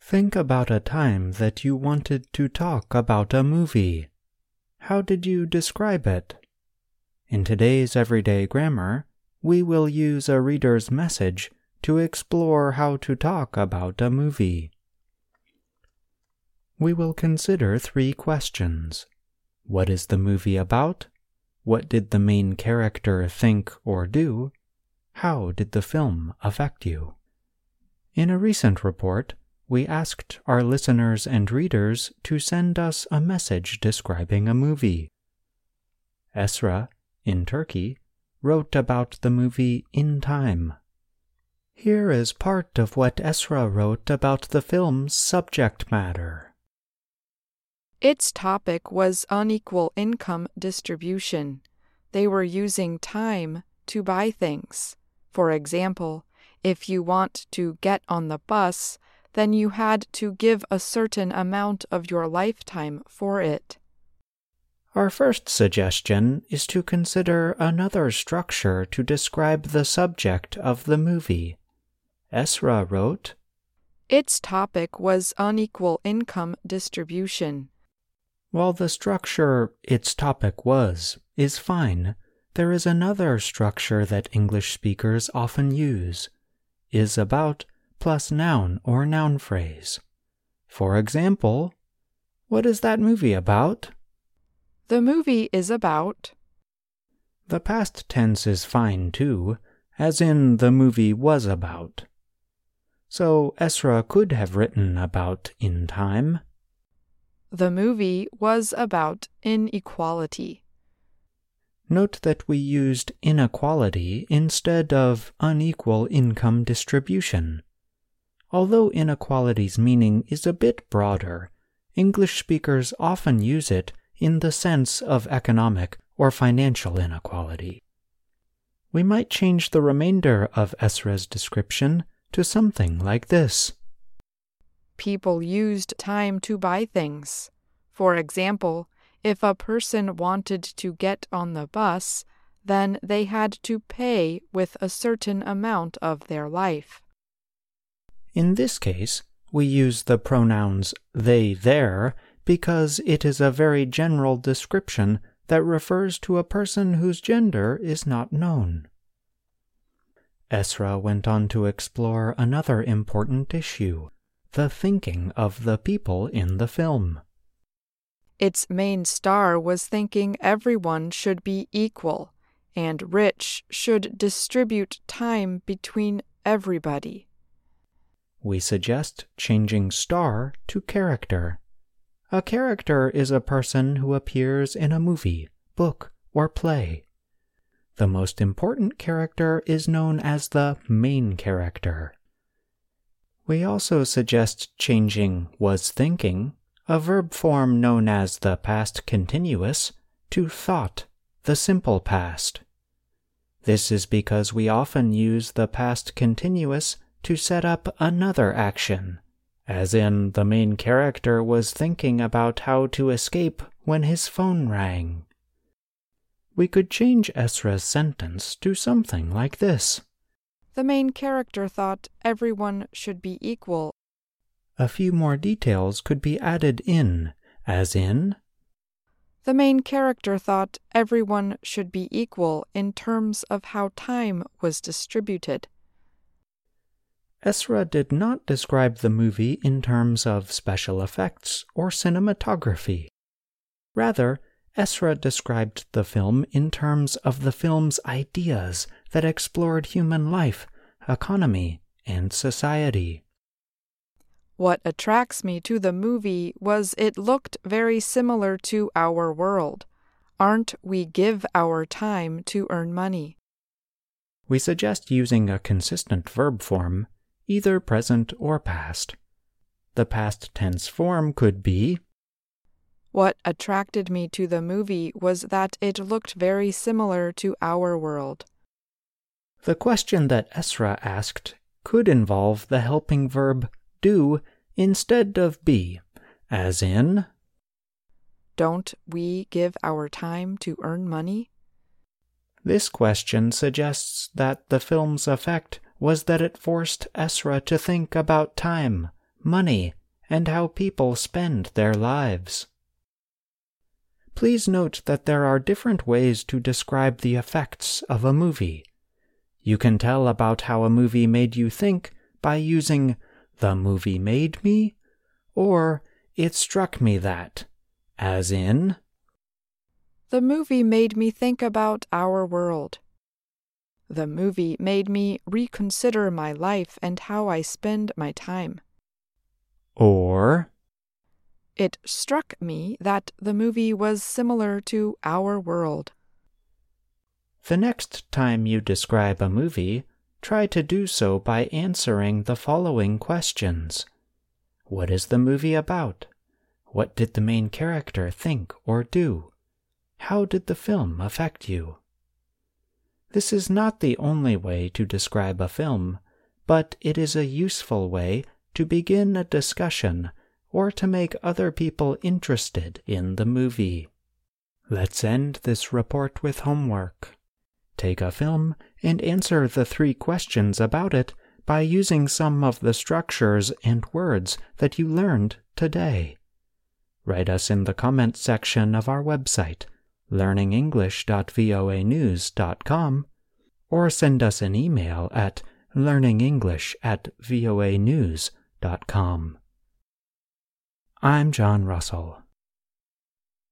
Think about a time that you wanted to talk about a movie. How did you describe it? In today's everyday grammar, we will use a reader's message to explore how to talk about a movie. We will consider three questions. What is the movie about? What did the main character think or do? How did the film affect you? In a recent report, we asked our listeners and readers to send us a message describing a movie. Esra, in Turkey, wrote about the movie In Time. Here is part of what Esra wrote about the film's subject matter. Its topic was unequal income distribution. They were using time to buy things. For example, if you want to get on the bus, then you had to give a certain amount of your lifetime for it. Our first suggestion is to consider another structure to describe the subject of the movie. Esra wrote, Its topic was unequal income distribution. While the structure its topic was is fine, there is another structure that English speakers often use is about plus noun or noun phrase. For example, what is that movie about? The movie is about. The past tense is fine too, as in the movie was about. So Esra could have written about in time. The movie was about inequality. Note that we used inequality instead of unequal income distribution. Although inequality's meaning is a bit broader, English speakers often use it in the sense of economic or financial inequality. We might change the remainder of Esra's description to something like this People used time to buy things. For example, if a person wanted to get on the bus, then they had to pay with a certain amount of their life. In this case, we use the pronouns they, their because it is a very general description that refers to a person whose gender is not known. Esra went on to explore another important issue the thinking of the people in the film. Its main star was thinking everyone should be equal and rich should distribute time between everybody. We suggest changing star to character. A character is a person who appears in a movie, book, or play. The most important character is known as the main character. We also suggest changing was thinking, a verb form known as the past continuous, to thought, the simple past. This is because we often use the past continuous to set up another action as in the main character was thinking about how to escape when his phone rang. We could change Esra's sentence to something like this The main character thought everyone should be equal. A few more details could be added in, as in The main character thought everyone should be equal in terms of how time was distributed. Esra did not describe the movie in terms of special effects or cinematography. Rather, Esra described the film in terms of the film's ideas that explored human life, economy, and society. What attracts me to the movie was it looked very similar to our world. Aren't we give our time to earn money? We suggest using a consistent verb form either present or past. The past tense form could be What attracted me to the movie was that it looked very similar to our world. The question that Esra asked could involve the helping verb do instead of be, as in Don't we give our time to earn money? This question suggests that the film's effect was that it forced Esra to think about time, money, and how people spend their lives. Please note that there are different ways to describe the effects of a movie. You can tell about how a movie made you think by using the movie made me or it struck me that, as in, The movie made me think about our world. The movie made me reconsider my life and how I spend my time. or It struck me that the movie was similar to our world. the next time you describe a movie, try to do so by answering the following questions. What is the movie about? What did the main character think or do? How did the film affect you? This is not the only way to describe a film, but it is a useful way to begin a discussion or to make other people interested in the movie. Let's end this report with homework. Take a film and answer the three questions about it by using some of the structures and words that you learned today. Write us in the comment section of our website, learningenglish.voanews.com, or send us an email at learningenglish at voanews.com. I'm John Russell.